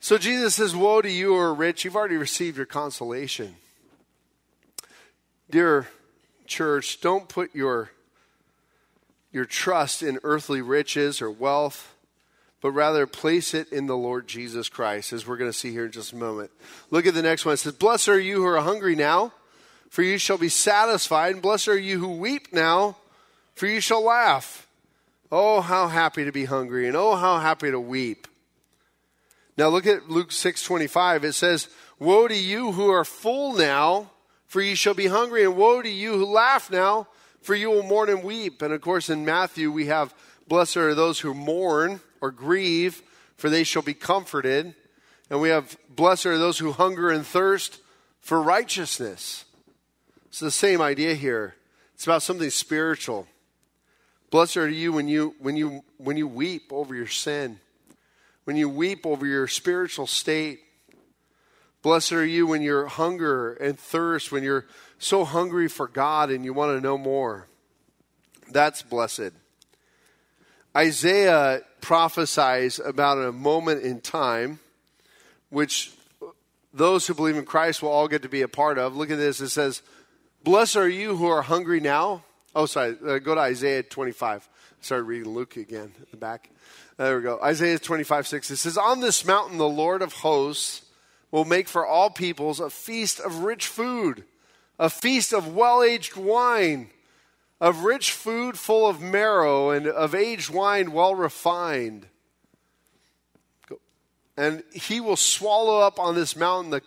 So Jesus says, Woe to you who are rich, you've already received your consolation. Dear church, don't put your, your trust in earthly riches or wealth, but rather place it in the Lord Jesus Christ, as we're going to see here in just a moment. Look at the next one. It says, Blessed are you who are hungry now, for you shall be satisfied, and blessed are you who weep now, for you shall laugh. Oh, how happy to be hungry, and oh, how happy to weep. Now look at Luke 6:25. It says, "Woe to you who are full now, for you shall be hungry, and woe to you who laugh now, for you will mourn and weep." And of course in Matthew we have, "Blessed are those who mourn or grieve, for they shall be comforted." And we have, "Blessed are those who hunger and thirst for righteousness." It's the same idea here. It's about something spiritual. Blessed are you when you when you when you weep over your sin when you weep over your spiritual state. Blessed are you when you're hunger and thirst, when you're so hungry for God and you want to know more. That's blessed. Isaiah prophesies about a moment in time which those who believe in Christ will all get to be a part of. Look at this. It says, Blessed are you who are hungry now. Oh, sorry. Uh, go to Isaiah 25. I started reading Luke again at the back. There we go. Isaiah 25, 6. It says, On this mountain, the Lord of hosts will make for all peoples a feast of rich food, a feast of well aged wine, of rich food full of marrow, and of aged wine well refined. And he will swallow up on this mountain the,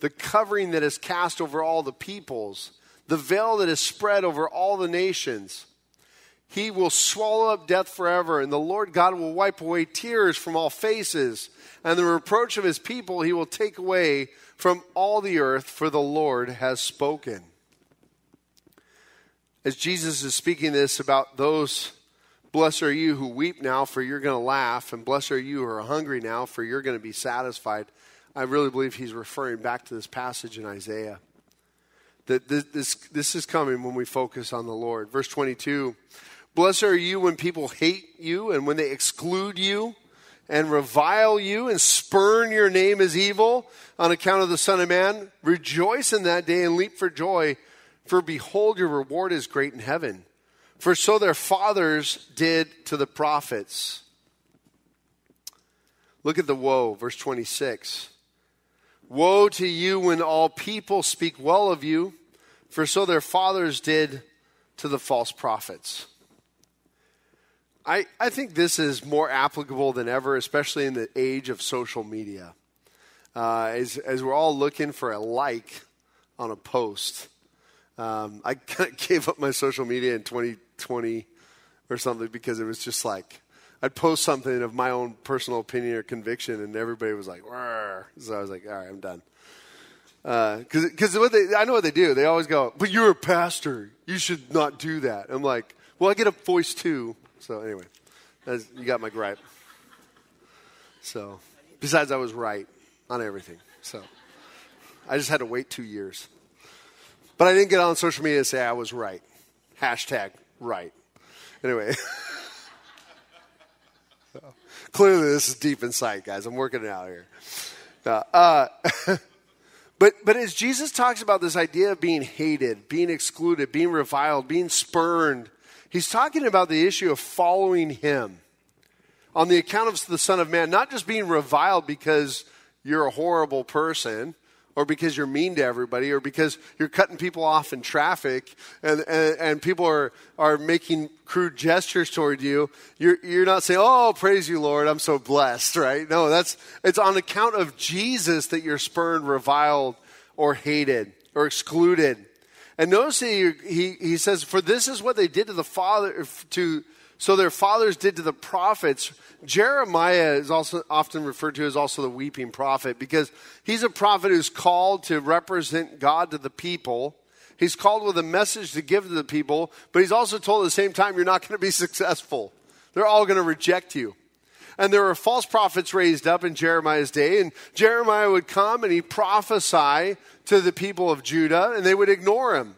the covering that is cast over all the peoples, the veil that is spread over all the nations. He will swallow up death forever, and the Lord God will wipe away tears from all faces, and the reproach of his people he will take away from all the earth, for the Lord has spoken. As Jesus is speaking this about those, blessed are you who weep now, for you're going to laugh, and blessed are you who are hungry now, for you're going to be satisfied. I really believe he's referring back to this passage in Isaiah. That this, this is coming when we focus on the Lord. Verse 22 Blessed are you when people hate you and when they exclude you and revile you and spurn your name as evil on account of the Son of Man. Rejoice in that day and leap for joy, for behold, your reward is great in heaven. For so their fathers did to the prophets. Look at the woe, verse 26. Woe to you when all people speak well of you, for so their fathers did to the false prophets. I, I think this is more applicable than ever, especially in the age of social media. Uh, as, as we're all looking for a like on a post. Um, I kind of gave up my social media in 2020 or something because it was just like, I'd post something of my own personal opinion or conviction, and everybody was like, Rrr. so I was like, all right, I'm done. Because uh, they, I know what they do. They always go, but you're a pastor. You should not do that. I'm like, well, I get a voice too. So anyway, you got my gripe. So, besides, I was right on everything. So, I just had to wait two years. But I didn't get on social media and say I was right. Hashtag right. Anyway. so, clearly, this is deep inside, guys. I'm working it out here. Uh, but, but as Jesus talks about this idea of being hated, being excluded, being reviled, being spurned, He's talking about the issue of following him on the account of the Son of Man, not just being reviled because you're a horrible person or because you're mean to everybody or because you're cutting people off in traffic and, and, and people are, are making crude gestures toward you. You're, you're not saying, oh, praise you, Lord, I'm so blessed, right? No, that's, it's on account of Jesus that you're spurned, reviled, or hated or excluded. And notice he, he, he says, For this is what they did to the father, to, so their fathers did to the prophets. Jeremiah is also often referred to as also the weeping prophet because he's a prophet who's called to represent God to the people. He's called with a message to give to the people, but he's also told at the same time, you're not going to be successful. They're all going to reject you. And there were false prophets raised up in Jeremiah's day, and Jeremiah would come and he'd prophesy to the people of Judah, and they would ignore him.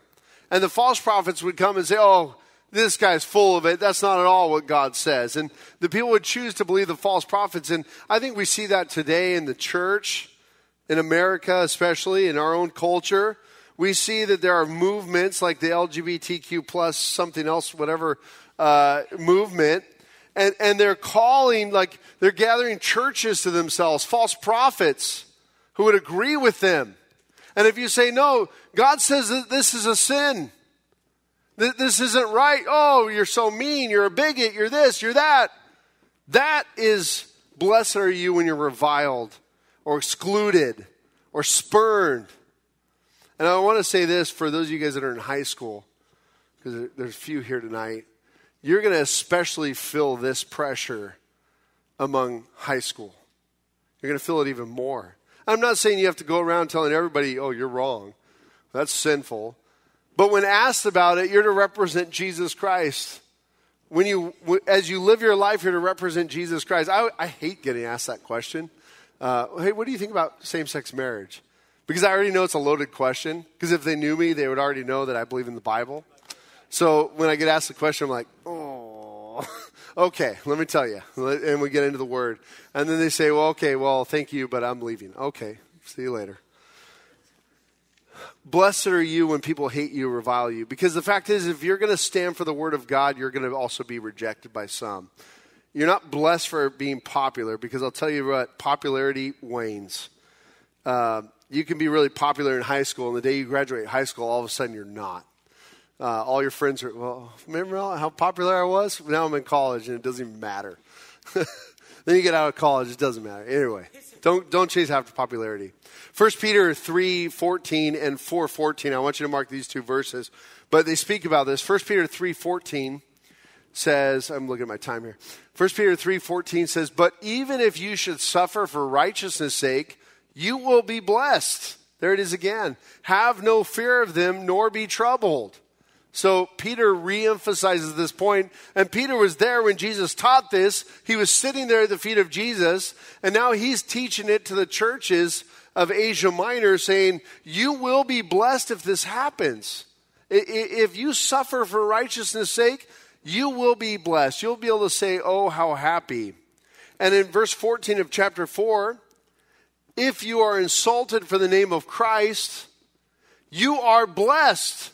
And the false prophets would come and say, Oh, this guy's full of it. That's not at all what God says. And the people would choose to believe the false prophets. And I think we see that today in the church, in America, especially in our own culture. We see that there are movements like the LGBTQ plus something else, whatever uh, movement and, and they're calling, like, they're gathering churches to themselves, false prophets who would agree with them. And if you say, no, God says that this is a sin, that this isn't right, oh, you're so mean, you're a bigot, you're this, you're that. That is, blessed are you when you're reviled or excluded or spurned. And I want to say this for those of you guys that are in high school, because there's a few here tonight you're going to especially feel this pressure among high school. You're going to feel it even more. I'm not saying you have to go around telling everybody, oh, you're wrong. That's sinful. But when asked about it, you're to represent Jesus Christ. When you, as you live your life, you're to represent Jesus Christ. I, I hate getting asked that question. Uh, hey, what do you think about same sex marriage? Because I already know it's a loaded question. Because if they knew me, they would already know that I believe in the Bible. So when I get asked the question, I'm like, oh, okay, let me tell you. And we get into the word. And then they say, well, okay, well, thank you, but I'm leaving. Okay, see you later. Blessed are you when people hate you, revile you. Because the fact is, if you're going to stand for the word of God, you're going to also be rejected by some. You're not blessed for being popular because I'll tell you what, popularity wanes. Uh, you can be really popular in high school, and the day you graduate high school, all of a sudden you're not. Uh, all your friends are, well, remember how popular I was? Now I'm in college and it doesn't even matter. then you get out of college, it doesn't matter. Anyway, don't, don't chase after popularity. 1 Peter 3 14 and 4 14. I want you to mark these two verses, but they speak about this. 1 Peter 3 14 says, I'm looking at my time here. 1 Peter 3 14 says, But even if you should suffer for righteousness' sake, you will be blessed. There it is again. Have no fear of them, nor be troubled. So Peter reemphasizes this point, and Peter was there when Jesus taught this. He was sitting there at the feet of Jesus, and now he's teaching it to the churches of Asia Minor, saying, You will be blessed if this happens. If you suffer for righteousness' sake, you will be blessed. You'll be able to say, Oh, how happy. And in verse 14 of chapter 4, if you are insulted for the name of Christ, you are blessed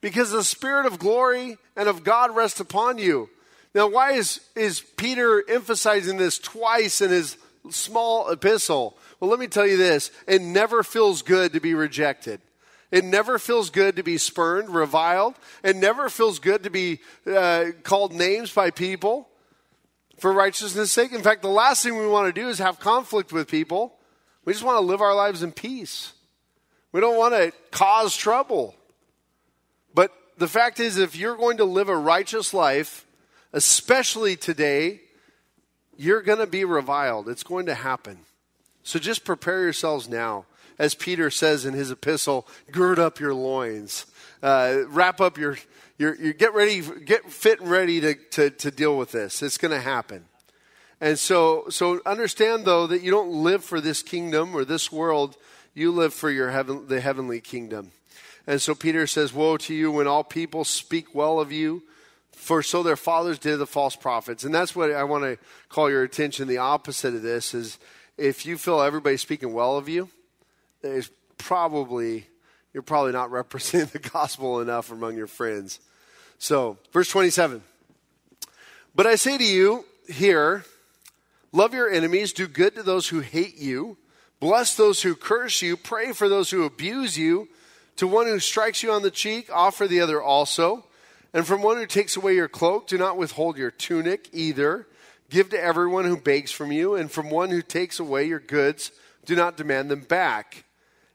because the Spirit of glory and of God rests upon you. Now, why is, is Peter emphasizing this twice in his small epistle? Well, let me tell you this it never feels good to be rejected. It never feels good to be spurned, reviled. It never feels good to be uh, called names by people for righteousness' sake. In fact, the last thing we want to do is have conflict with people. We just want to live our lives in peace. We don't want to cause trouble the fact is, if you're going to live a righteous life, especially today, you're going to be reviled. It's going to happen. So just prepare yourselves now. As Peter says in his epistle, gird up your loins, uh, wrap up your, your, your, get ready, get fit and ready to, to, to deal with this. It's going to happen. And so, so understand though that you don't live for this kingdom or this world. You live for your heaven, the heavenly kingdom. And so Peter says, Woe to you when all people speak well of you, for so their fathers did the false prophets. And that's what I want to call your attention. The opposite of this is if you feel everybody speaking well of you, there's probably, you're probably not representing the gospel enough among your friends. So, verse 27. But I say to you here, love your enemies, do good to those who hate you, bless those who curse you, pray for those who abuse you. To one who strikes you on the cheek, offer the other also. And from one who takes away your cloak, do not withhold your tunic either. Give to everyone who begs from you, and from one who takes away your goods, do not demand them back.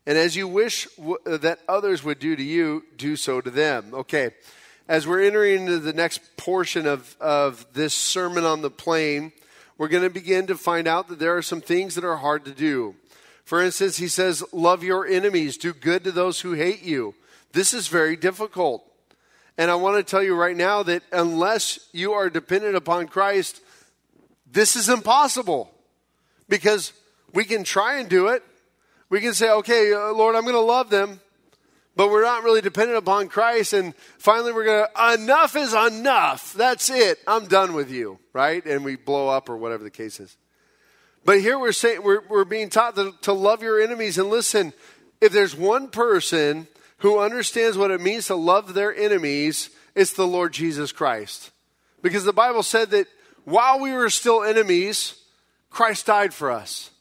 And as you wish w- uh, that others would do to you, do so to them. Okay. As we're entering into the next portion of, of this Sermon on the Plain, we're going to begin to find out that there are some things that are hard to do. For instance, he says, Love your enemies, do good to those who hate you. This is very difficult. And I want to tell you right now that unless you are dependent upon Christ, this is impossible because we can try and do it. We can say, okay, uh, Lord, I'm going to love them, but we're not really dependent upon Christ. And finally, we're going to, enough is enough. That's it. I'm done with you, right? And we blow up or whatever the case is. But here we're saying, we're, we're being taught to, to love your enemies. And listen, if there's one person who understands what it means to love their enemies, it's the Lord Jesus Christ. Because the Bible said that while we were still enemies, Christ died for us.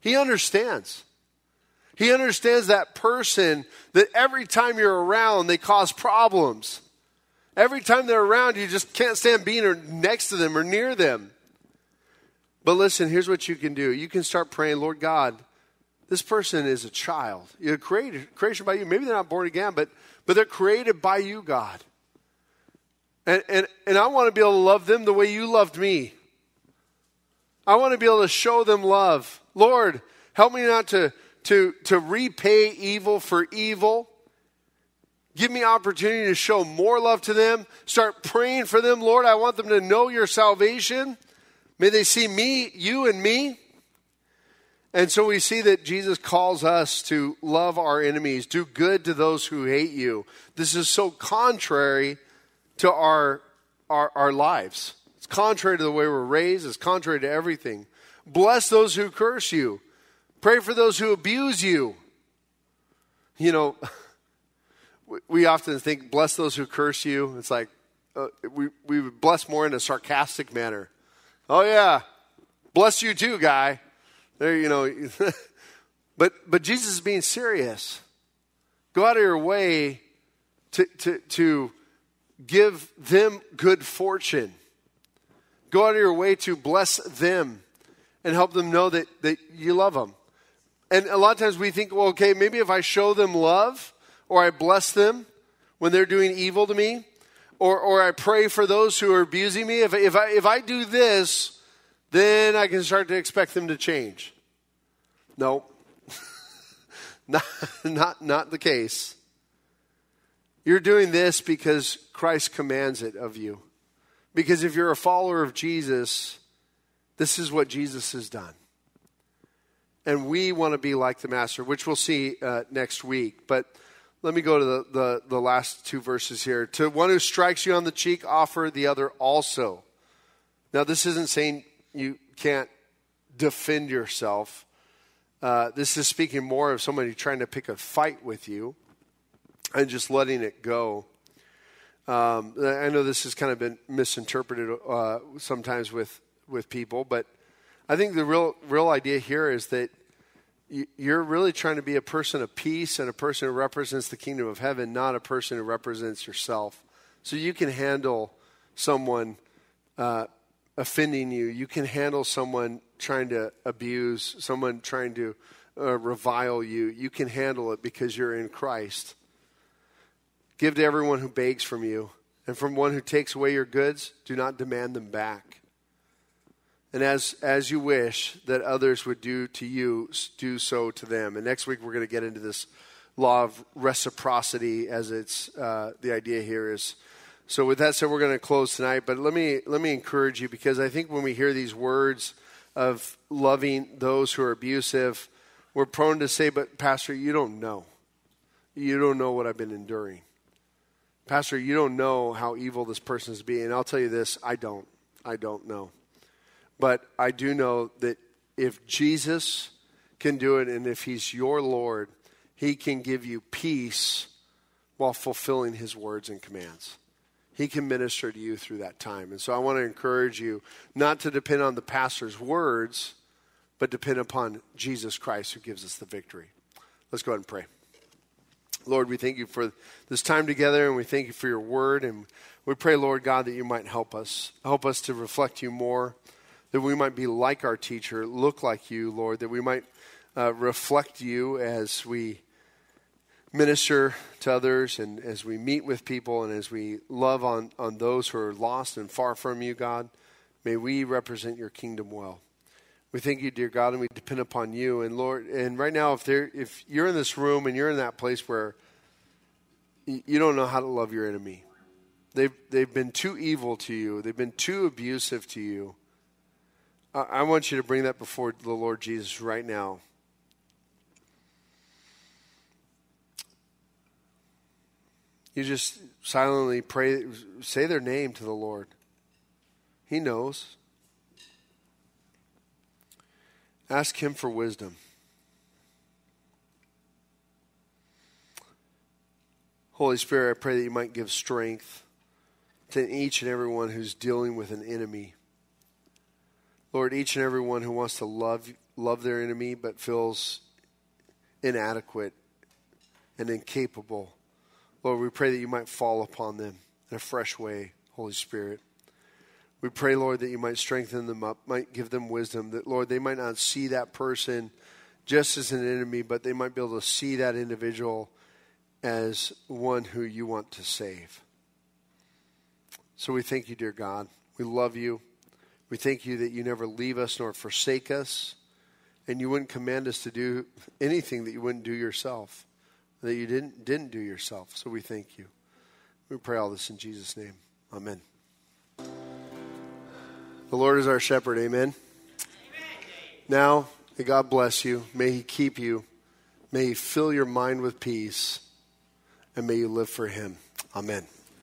He understands. He understands that person that every time you're around, they cause problems. Every time they're around, you just can't stand being next to them or near them. But listen, here's what you can do. You can start praying, Lord God, this person is a child. You're created, creation by you. Maybe they're not born again, but, but they're created by you, God. And, and, and I want to be able to love them the way you loved me. I want to be able to show them love. Lord, help me not to, to, to repay evil for evil. Give me opportunity to show more love to them. Start praying for them. Lord, I want them to know your salvation. May they see me, you, and me. And so we see that Jesus calls us to love our enemies, do good to those who hate you. This is so contrary to our, our, our lives. It's contrary to the way we're raised, it's contrary to everything. Bless those who curse you, pray for those who abuse you. You know, we often think, bless those who curse you. It's like, uh, we, we bless more in a sarcastic manner. Oh, yeah, bless you too, guy. There, you know. but, but Jesus is being serious. Go out of your way to, to, to give them good fortune. Go out of your way to bless them and help them know that, that you love them. And a lot of times we think, well, okay, maybe if I show them love or I bless them when they're doing evil to me, or, or I pray for those who are abusing me, if, if, I, if I do this, then I can start to expect them to change. No, not, not, not the case. You're doing this because Christ commands it of you. Because if you're a follower of Jesus, this is what Jesus has done. And we want to be like the Master, which we'll see uh, next week. But let me go to the, the, the last two verses here. To one who strikes you on the cheek, offer the other also. Now, this isn't saying you can't defend yourself. Uh, this is speaking more of somebody trying to pick a fight with you and just letting it go. Um, I know this has kind of been misinterpreted uh, sometimes with, with people, but I think the real real idea here is that you're really trying to be a person of peace and a person who represents the kingdom of heaven, not a person who represents yourself. So you can handle someone uh, offending you. You can handle someone trying to abuse, someone trying to uh, revile you. You can handle it because you're in Christ. Give to everyone who begs from you, and from one who takes away your goods, do not demand them back. And as, as you wish that others would do to you, do so to them. And next week we're going to get into this law of reciprocity as it's uh, the idea here is. So with that said, we're going to close tonight. But let me let me encourage you because I think when we hear these words of loving those who are abusive, we're prone to say, "But Pastor, you don't know. You don't know what I've been enduring." Pastor, you don't know how evil this person is being. I'll tell you this I don't. I don't know. But I do know that if Jesus can do it and if he's your Lord, he can give you peace while fulfilling his words and commands. He can minister to you through that time. And so I want to encourage you not to depend on the pastor's words, but depend upon Jesus Christ who gives us the victory. Let's go ahead and pray. Lord, we thank you for this time together and we thank you for your word. And we pray, Lord God, that you might help us. Help us to reflect you more, that we might be like our teacher, look like you, Lord, that we might uh, reflect you as we minister to others and as we meet with people and as we love on, on those who are lost and far from you, God. May we represent your kingdom well. We thank you, dear God, and we depend upon you. And Lord, and right now, if there, if you're in this room and you're in that place where you don't know how to love your enemy, they've they've been too evil to you, they've been too abusive to you. I, want you to bring that before the Lord Jesus right now. You just silently pray, say their name to the Lord. He knows. Ask Him for wisdom. Holy Spirit, I pray that you might give strength to each and everyone who's dealing with an enemy. Lord, each and everyone who wants to love love their enemy but feels inadequate and incapable. Lord, we pray that you might fall upon them in a fresh way, Holy Spirit. We pray, Lord, that you might strengthen them up, might give them wisdom, that, Lord, they might not see that person just as an enemy, but they might be able to see that individual as one who you want to save. So we thank you, dear God. We love you. We thank you that you never leave us nor forsake us, and you wouldn't command us to do anything that you wouldn't do yourself, that you didn't, didn't do yourself. So we thank you. We pray all this in Jesus' name. Amen. The Lord is our shepherd. Amen. Now, may God bless you. May He keep you. May He fill your mind with peace. And may you live for Him. Amen.